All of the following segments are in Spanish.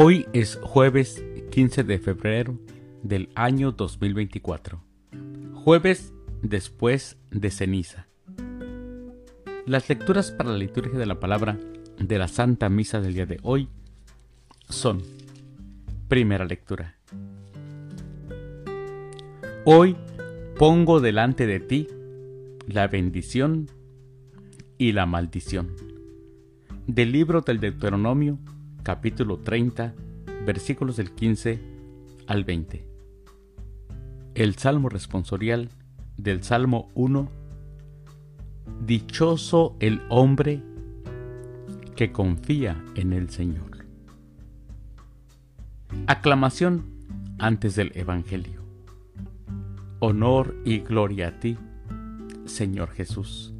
Hoy es jueves 15 de febrero del año 2024. Jueves después de ceniza. Las lecturas para la liturgia de la palabra de la Santa Misa del día de hoy son Primera lectura. Hoy pongo delante de ti la bendición y la maldición. Del libro del Deuteronomio capítulo 30, versículos del 15 al 20. El Salmo responsorial del Salmo 1. Dichoso el hombre que confía en el Señor. Aclamación antes del Evangelio. Honor y gloria a ti, Señor Jesús.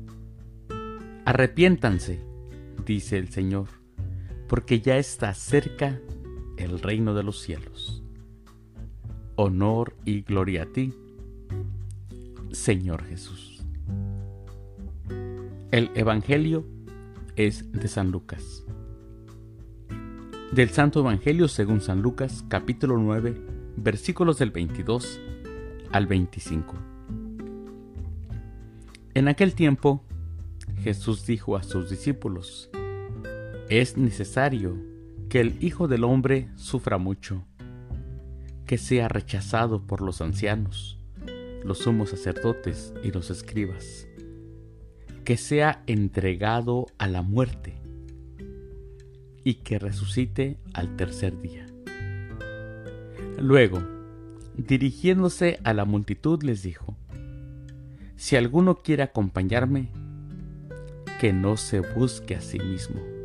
Arrepiéntanse, dice el Señor porque ya está cerca el reino de los cielos. Honor y gloria a ti, Señor Jesús. El Evangelio es de San Lucas. Del Santo Evangelio según San Lucas, capítulo 9, versículos del 22 al 25. En aquel tiempo, Jesús dijo a sus discípulos, es necesario que el Hijo del Hombre sufra mucho, que sea rechazado por los ancianos, los sumos sacerdotes y los escribas, que sea entregado a la muerte y que resucite al tercer día. Luego, dirigiéndose a la multitud, les dijo, Si alguno quiere acompañarme, que no se busque a sí mismo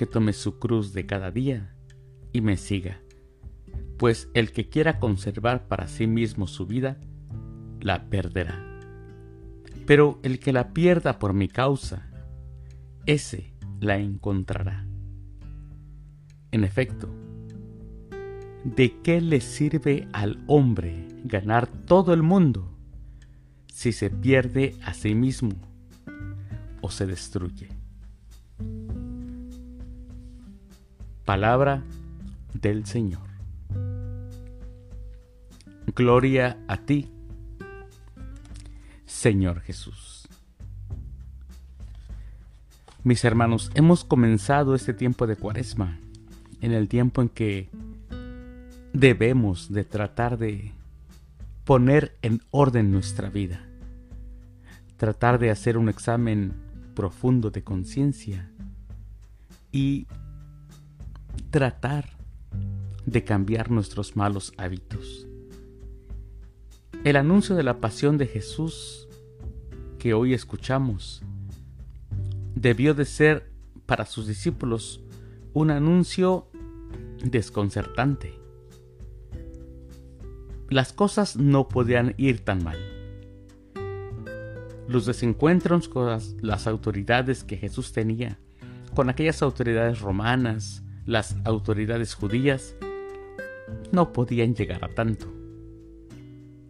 que tome su cruz de cada día y me siga, pues el que quiera conservar para sí mismo su vida, la perderá. Pero el que la pierda por mi causa, ese la encontrará. En efecto, ¿de qué le sirve al hombre ganar todo el mundo si se pierde a sí mismo o se destruye? Palabra del Señor. Gloria a ti, Señor Jesús. Mis hermanos, hemos comenzado este tiempo de cuaresma, en el tiempo en que debemos de tratar de poner en orden nuestra vida, tratar de hacer un examen profundo de conciencia y tratar de cambiar nuestros malos hábitos. El anuncio de la pasión de Jesús que hoy escuchamos debió de ser para sus discípulos un anuncio desconcertante. Las cosas no podían ir tan mal. Los desencuentros con las, autoridades que Jesús tenía, con aquellas autoridades romanas, las autoridades judías no podían llegar a tanto.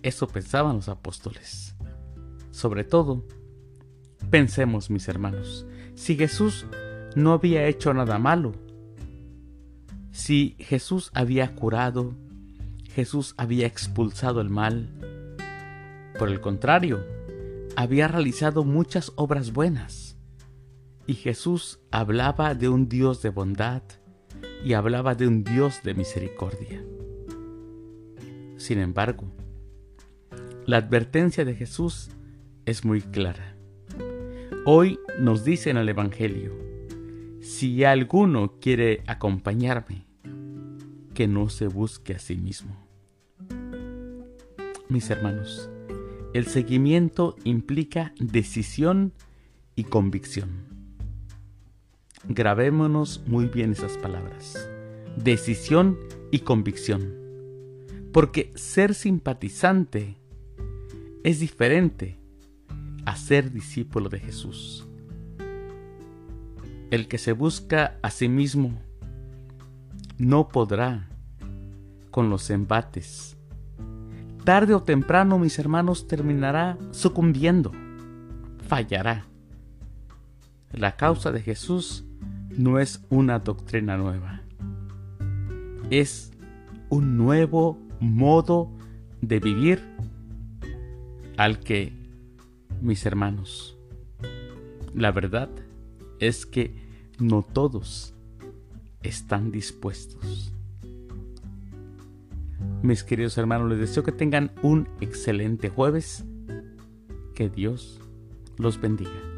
Eso pensaban los apóstoles. Sobre todo, pensemos mis hermanos, si Jesús no había hecho nada malo, si Jesús había curado, Jesús había expulsado el mal, por el contrario, había realizado muchas obras buenas, y Jesús hablaba de un Dios de bondad, y hablaba de un Dios de misericordia. Sin embargo, la advertencia de Jesús es muy clara. Hoy nos dice en el Evangelio, si alguno quiere acompañarme, que no se busque a sí mismo. Mis hermanos, el seguimiento implica decisión y convicción. Grabémonos muy bien esas palabras. Decisión y convicción. Porque ser simpatizante es diferente a ser discípulo de Jesús. El que se busca a sí mismo no podrá con los embates. Tarde o temprano, mis hermanos, terminará sucumbiendo, fallará. La causa de Jesús no es una doctrina nueva. es un nuevo modo de vivir al que, mis hermanos, la verdad es que no todos están dispuestos. Mis queridos hermanos, les deseo que tengan un excelente jueves. Que Dios los bendiga.